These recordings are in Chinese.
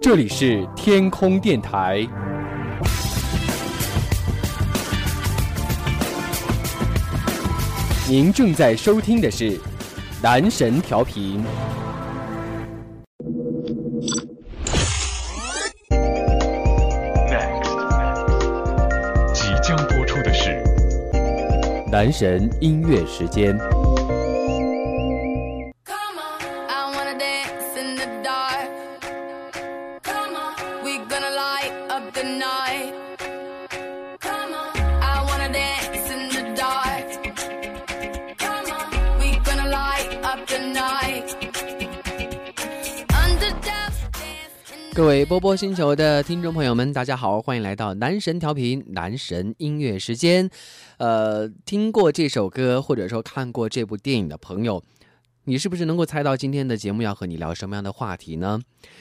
这里是天空电台，您正在收听的是男神调频。即将播出的是男神音乐时间。各位波波星球的听众朋友们，大家好，欢迎来到男神调频男神音乐时间。呃，听过这首歌或者说看过这部电影的朋友，你是不是能够猜到今天的节目要和你聊什么样的话题呢？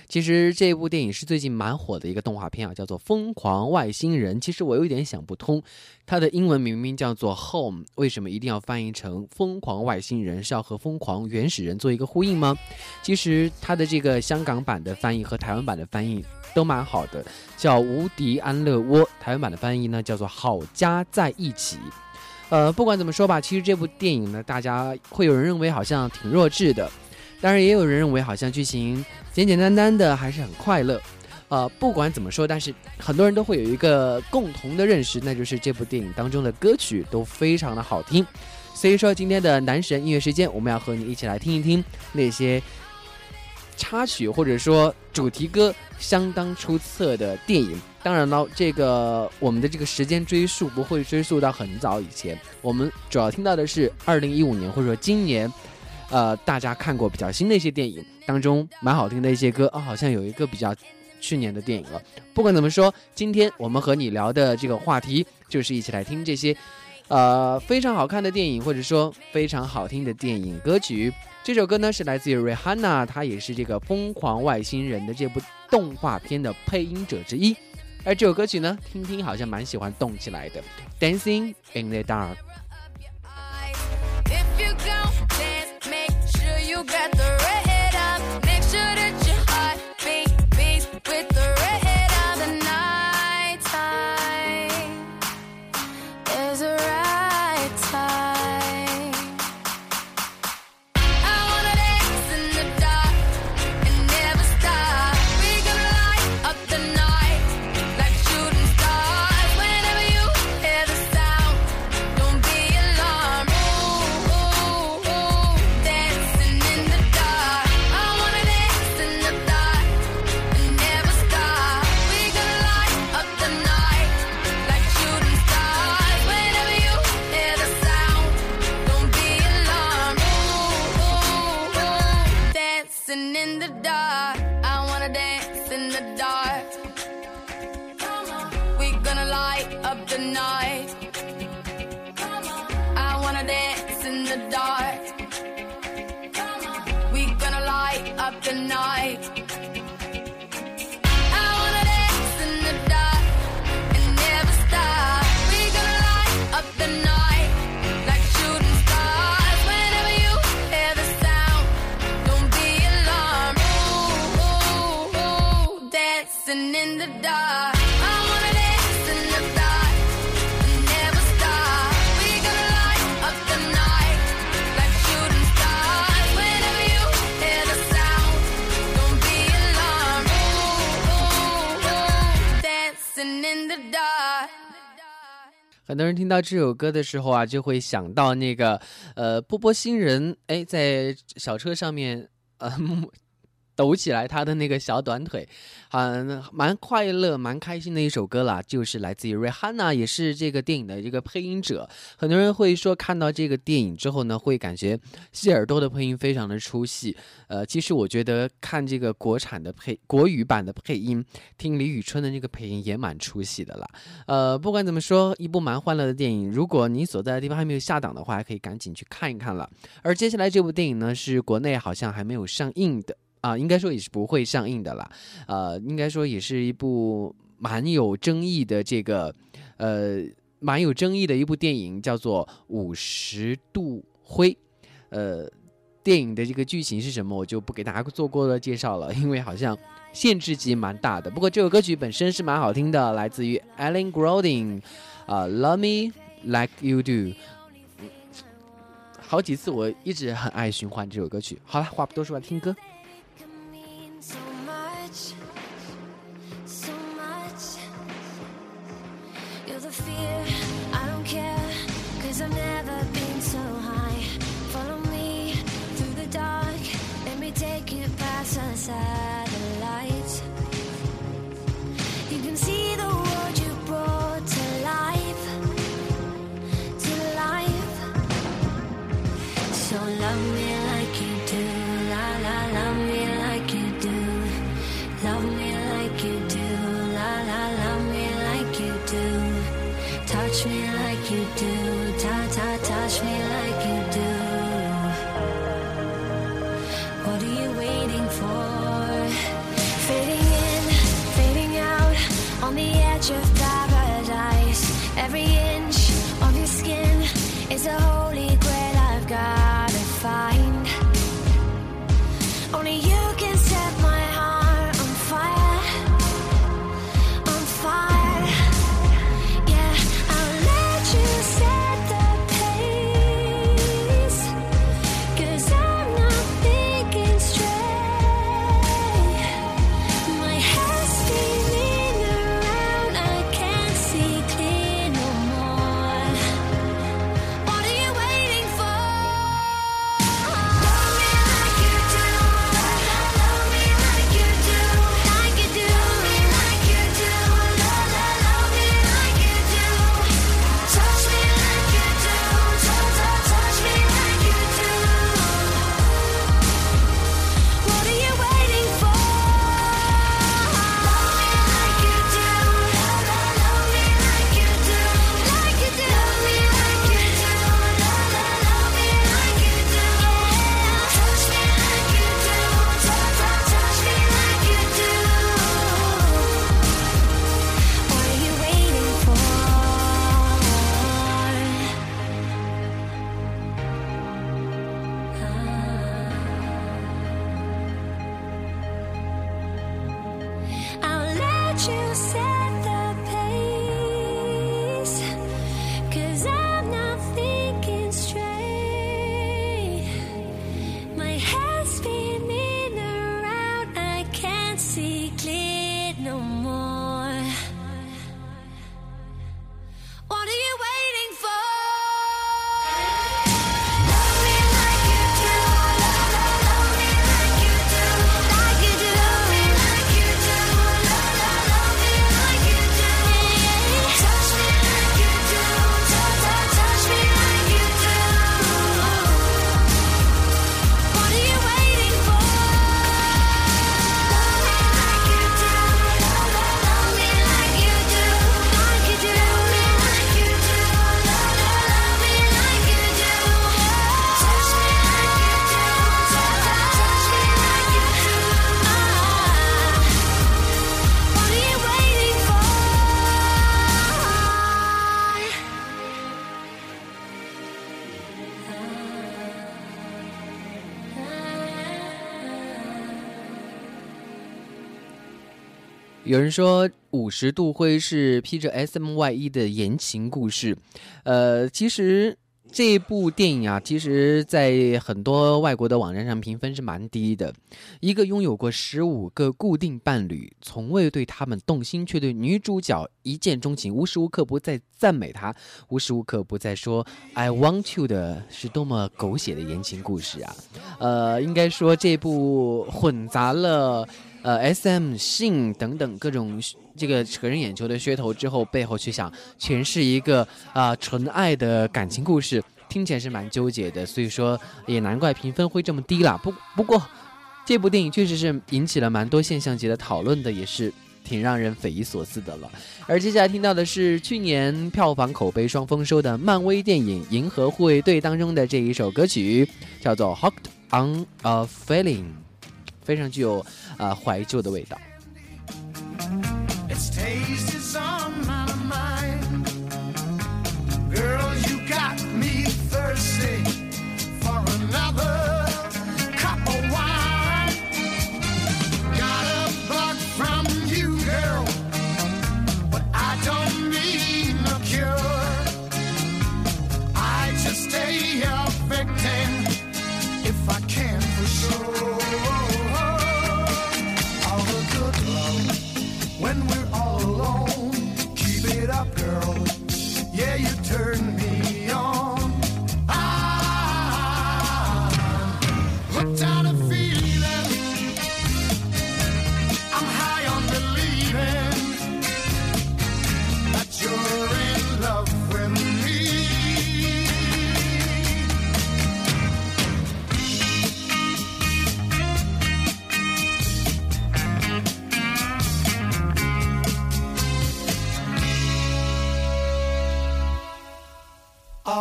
其实这部电影是最近蛮火的一个动画片啊，叫做《疯狂外星人》。其实我有点想不通，它的英文明明叫做 Home，为什么一定要翻译成疯狂外星人？是要和疯狂原始人做一个呼应吗？其实它的这个香港版的翻译和台湾版的翻译都蛮好的，叫《无敌安乐窝》，台湾版的翻译呢叫做《好家在一起》。呃，不管怎么说吧，其实这部电影呢，大家会有人认为好像挺弱智的，当然也有人认为好像剧情简简单单的，还是很快乐。呃，不管怎么说，但是很多人都会有一个共同的认识，那就是这部电影当中的歌曲都非常的好听。所以说，今天的男神音乐时间，我们要和你一起来听一听那些插曲或者说主题歌相当出色的电影。当然了，这个我们的这个时间追溯不会追溯到很早以前，我们主要听到的是二零一五年或者说今年，呃，大家看过比较新的一些电影当中蛮好听的一些歌啊、好像有一个比较去年的电影了。不管怎么说，今天我们和你聊的这个话题就是一起来听这些，呃，非常好看的电影或者说非常好听的电影歌曲。这首歌呢是来自于 Rihanna，她也是这个《疯狂外星人》的这部动画片的配音者之一。而这首歌曲呢，听听好像蛮喜欢动起来的，《Dancing in the Dark》。很多人听到这首歌的时候啊，就会想到那个呃波波星人，哎，在小车上面呃抖起来他的那个小短腿，嗯蛮快乐、蛮开心的一首歌啦，就是来自于 Rihanna，也是这个电影的这个配音者。很多人会说，看到这个电影之后呢，会感觉谢耳朵的配音非常的出戏。呃，其实我觉得看这个国产的配国语版的配音，听李宇春的那个配音也蛮出戏的啦。呃，不管怎么说，一部蛮欢乐的电影，如果你所在的地方还没有下档的话，可以赶紧去看一看了。而接下来这部电影呢，是国内好像还没有上映的啊、应该说也是不会上映的啦。呃，应该说也是一部蛮有争议的这个呃蛮有争议的一部电影，叫做《五十度灰》。呃，电影的这个剧情是什么，我就不给大家做过多介绍了，因为好像限制级蛮大的。不过这首歌曲本身是蛮好听的，来自于 Ellen Goulding，啊、l o v e Me Like You Do。好几次我一直很爱循环这首歌曲。好了，话不多说，听歌。Take you past the satellites. 人说五十度灰是披着 S M Y E 的言情故事，呃，其实这部电影啊，其实在很多外国的网站上评分是蛮低的。一个拥有过十五个固定伴侣，从未对他们动心，却对女主角一见钟情，无时无刻不在赞美她，无时无刻不在说 “I want you” 的，是多么狗血的言情故事啊！呃，应该说这部混杂了。呃，S.M. 性等等各种这个扯人眼球的噱头之后，背后去想，全是一个啊、纯爱的感情故事，听起来是蛮纠结的，所以说也难怪评分会这么低啦。不不过，这部电影确实是引起了蛮多现象级的讨论的，也是挺让人匪夷所思的了。而接下来听到的是去年票房口碑双丰收的漫威电影《银河护卫队》当中的这一首歌曲，叫做《Hooked on a Feeling》，非常具有呃怀旧的味道。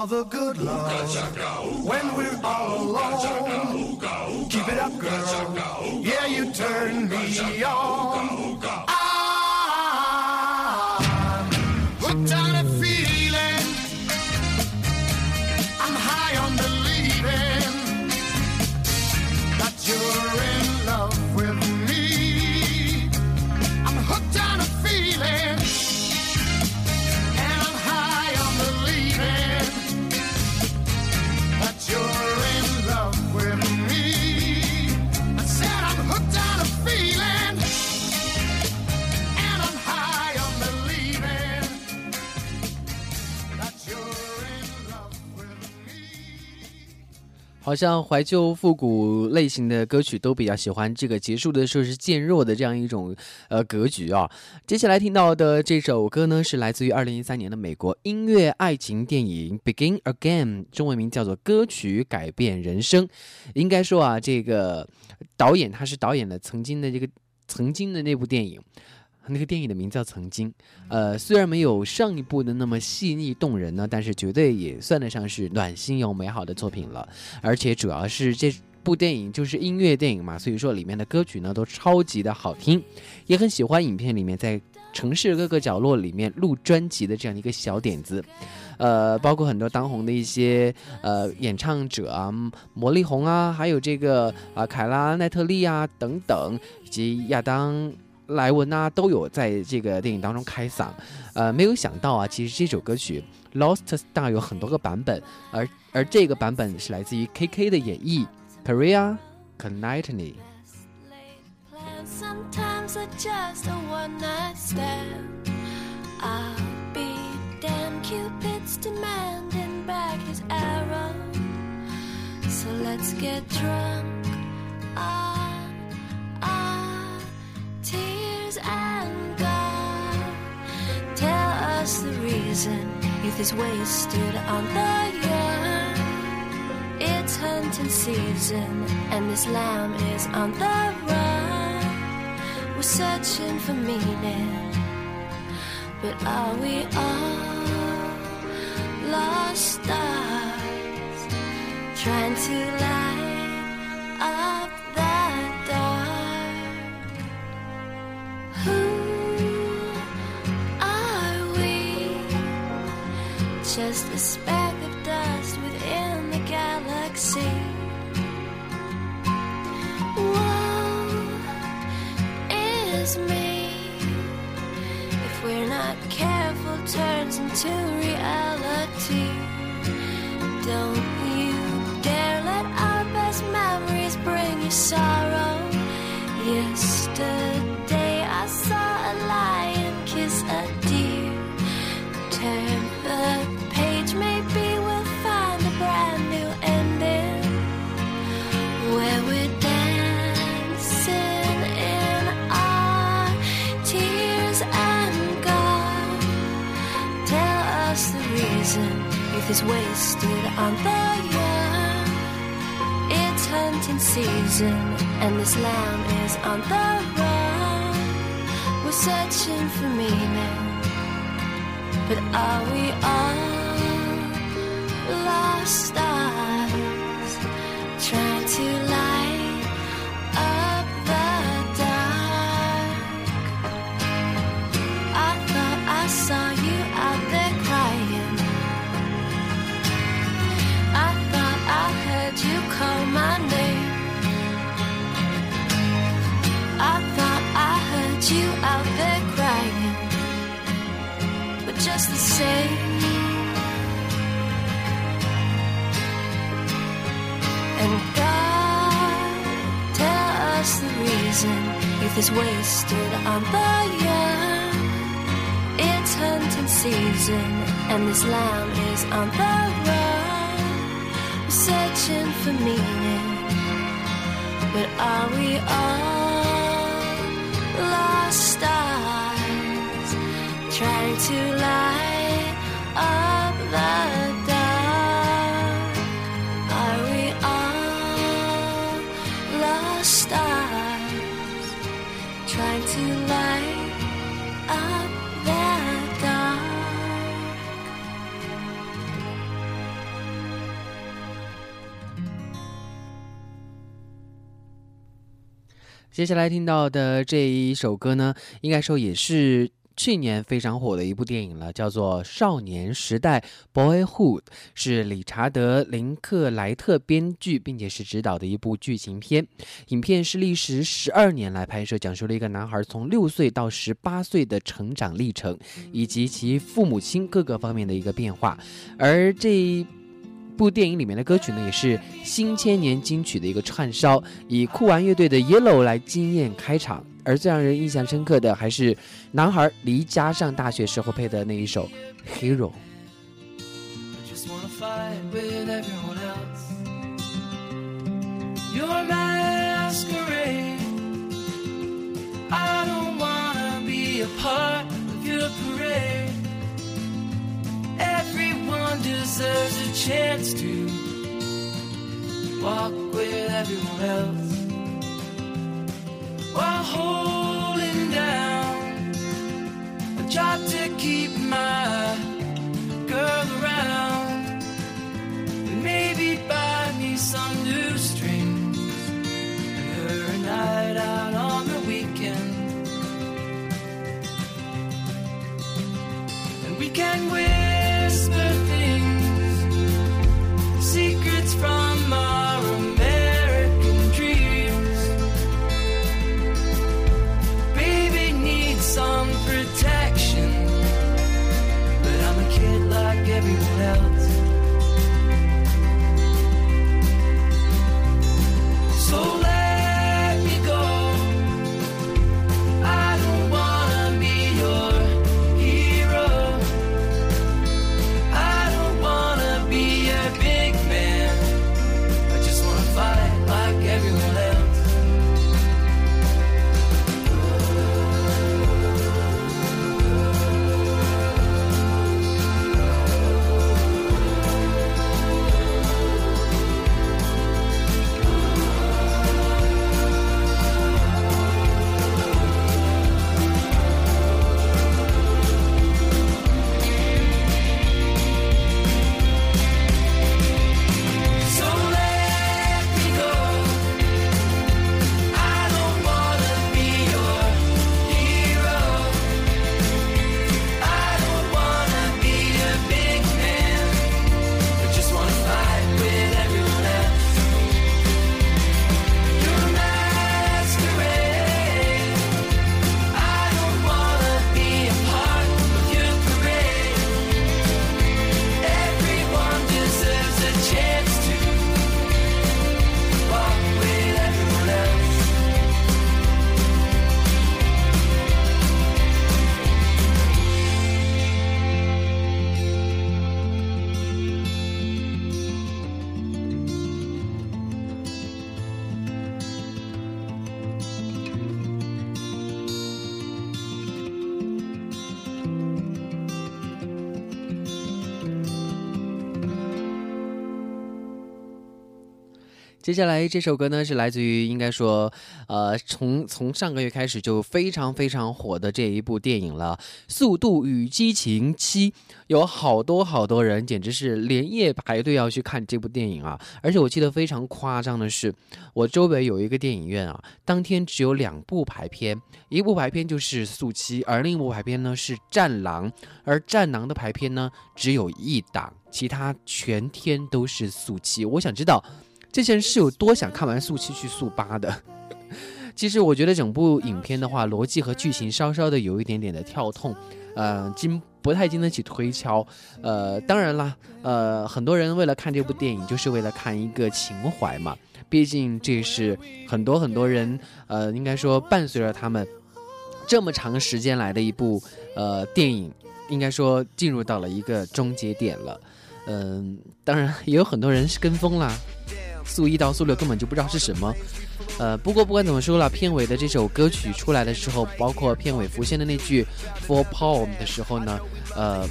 All the good love. When we're all alone, keep it up, girl. Yeah, you turn me on. I'm hooked on a 好像怀旧复古类型的歌曲都比较喜欢这个结束的时候是渐弱的这样一种呃格局啊。接下来听到的这首歌呢，是来自于二零一三年的美国音乐爱情电影《Begin Again》，中文名叫做《歌曲改变人生》。应该说啊，这个导演他是导演了曾经的这个曾经的那部电影。那个电影的名字叫《曾经》，呃，虽然没有上一部的那么细腻动人呢，但是绝对也算得上是暖心又美好的作品了。而且主要是这部电影就是音乐电影嘛，所以说里面的歌曲呢都超级的好听，也很喜欢影片里面在城市各个角落里面录专辑的这样一个小点子。呃，包括很多当红的一些呃演唱者啊，魔力红啊，还有这个啊、凯拉奈特利啊等等，以及亚当莱文啊，都有在这个电影当中开嗓。呃，没有想到啊，其实这首歌曲《Lost Star》有很多个版本，而而这个版本是来自于 KK 的演绎，Korea Knightly。plans. Sometimes I just and God. Tell us the reason youth is wasted on the young. It's hunting season, and this lamb is on the run. We're searching for meaning, but are we all lost stars trying to reason youth is wasted on the young. It's hunting season, and this lamb is on the run. We're searching for meaning. But are we all lost stars trying to light same. And God, tell us the reason youth is wasted on the young. It's hunting season, and this lamb is on the run. Searching for meaning, but are we all lost stars? trying to light 接下来听到的这一首歌呢，应该说也是。去年非常火的一部电影了，叫做《少年时代》（Boyhood），是理查德·林克莱特编剧并且是执导的一部剧情片。影片是历时十二年来拍摄，讲述了一个男孩从六岁到十八岁的成长历程，以及其父母亲各个方面的一个变化。而这一部电影里面的歌曲呢，也是新千年金曲的一个串烧，以酷玩乐队的《Yellow》来惊艳开场。而最让人印象深刻的，还是男孩离家上大学时候配的那一首《Hero》。Just wanna fight with everyone else. Your masquerade. I don't wanna be a part of your parade. Everyone deserves a chance to walk with everyone else 接下来这首歌呢，是来自于应该说，呃，从从上个月开始就非常非常火的这一部电影了，《速度与激情七》，有好多好多人简直是连夜排队要去看这部电影啊！而且我记得非常夸张的是，我周围有一个电影院啊，当天只有两部排片，一部排片就是《速七》，而另一部排片呢是《战狼》，而《战狼》的排片呢只有一档，其他全天都是《速七》。我想知道。这些人是有多想看完速七去速八的？其实我觉得整部影片的话，逻辑和剧情稍稍的有一点点的跳痛，呃，经不太经得起推敲。呃，当然啦，呃，很多人为了看这部电影，就是为了看一个情怀嘛。毕竟这是很多很多人，呃，应该说伴随着他们这么长时间来的一部呃电影，应该说进入到了一个终结点了。嗯、当然也有很多人是跟风啦，速一到速六根本就不知道是什么。呃，不过不管怎么说了，片尾的这首歌曲出来的时候，包括片尾浮现的那句 “For Paul” 的时候呢，呃，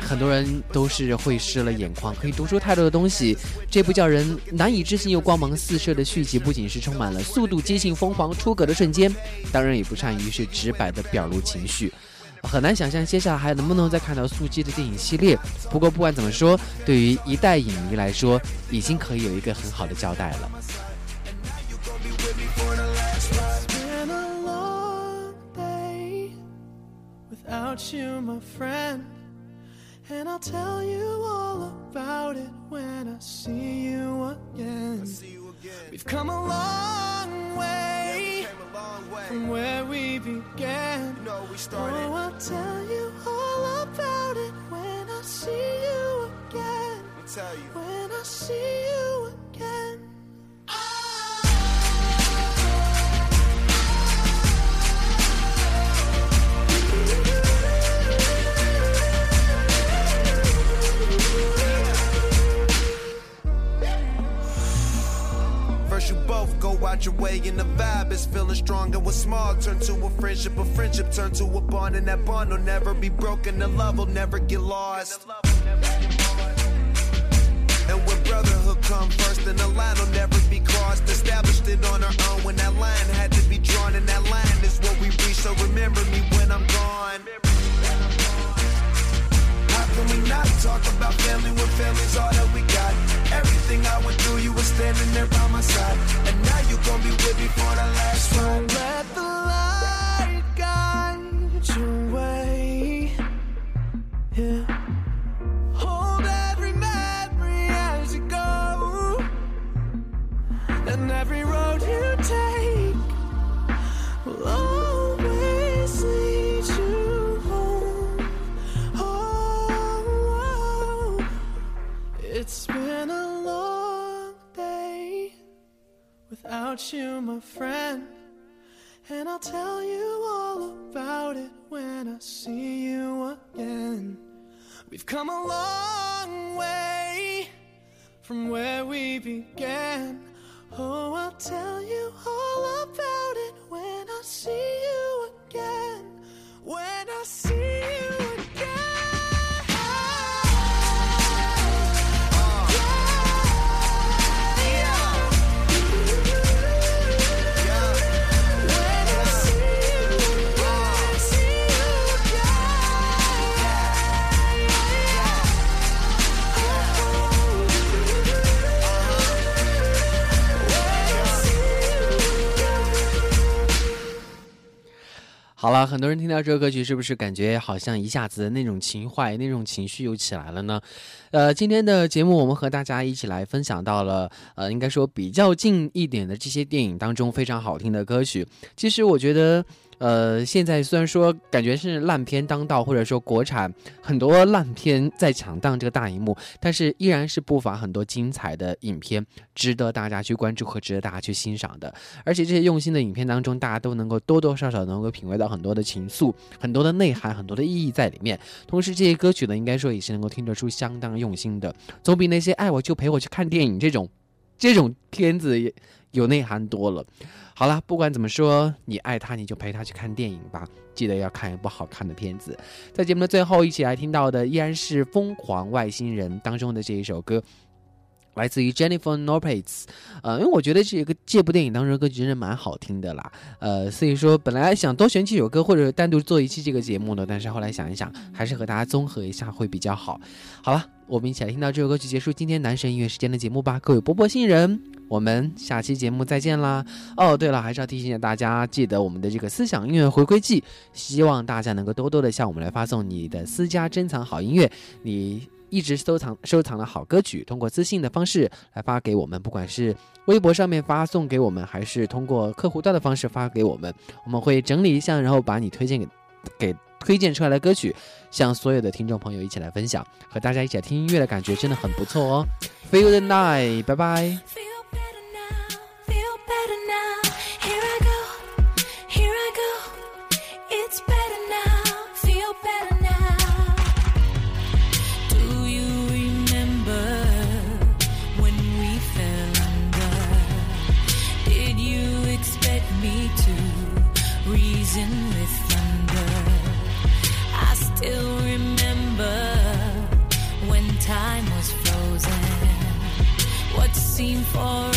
很多人都是会湿了眼眶，可以读出太多的东西。这部叫人难以置信又光芒四射的续集，不仅是充满了速度、激情、疯狂、出格的瞬间，当然也不善于是直白的表露情绪。很难想象接下来还能不能再看到速激的电影系列。不过不管怎么说，对于一代影迷来说，已经可以有一个很好的交代了。Without you, my friend, and I'll tell you all about it when I see you again. See you again. We've come a long way Came a long way. from where we began. You know we Oh. I'll tell you all about it when I see you again. Let me tell you. When I see you again. And small turn to a friendship, a friendship turn to a bond and that bond will never be broken, the love will never get lost. And when brotherhood come first, then the line will never be crossed. Established it on our own when that line had to be drawn, and that line is what we reach. So remember me when I'm gone. How can we not talk about family when family's all that we got? Everything I went were standing there by my side. And now you gon' be with me for the last ride. 了，很多人听到这个歌曲，是不是感觉好像一下子那种情怀、那种情绪又起来了呢？呃，今天的节目我们和大家一起来分享到了，呃，应该说比较近一点的这些电影当中非常好听的歌曲。其实我觉得。呃，现在虽然说感觉是烂片当道，或者说国产很多烂片在抢当这个大荧幕，但是依然是不乏很多精彩的影片，值得大家去关注和值得大家去欣赏的。而且这些用心的影片当中，大家都能够多多少少能够品味到很多的情愫、很多的内涵、很多的意义在里面。同时，这些歌曲呢，应该说也是能够听得出相当用心的，总比那些爱我就陪我去看电影这种这种片子也有内涵多了。好了，不管怎么说，你爱他，你就陪他去看电影吧。记得要看一部好看的片子。在节目的最后，一起来听到的依然是《疯狂外星人》当中的这一首歌。来自于 Jennifer Lopez，呃，因为我觉得这个这部电影当中的歌曲真的蛮好听的啦，呃，所以说本来想多选几首歌或者单独做一期这个节目的，但是后来想一想，还是和大家综合一下会比较好。好了，我们一起来听到这首歌曲，结束今天男神音乐时间的节目吧。各位波波新人，我们下期节目再见啦！哦，对了，还是要提醒一下大家，记得我们的这个思想音乐回归季，希望大家能够多多的向我们来发送你的私家珍藏好音乐，你。一直收藏收藏的好歌曲，通过私信的方式来发给我们，不管是微博上面发送给我们，还是通过客户端的方式发给我们，我们会整理一下，然后把你推荐给给推荐出来的歌曲，向所有的听众朋友一起来分享，和大家一起来听音乐的感觉真的很不错哦。Feel the night，拜拜。Far.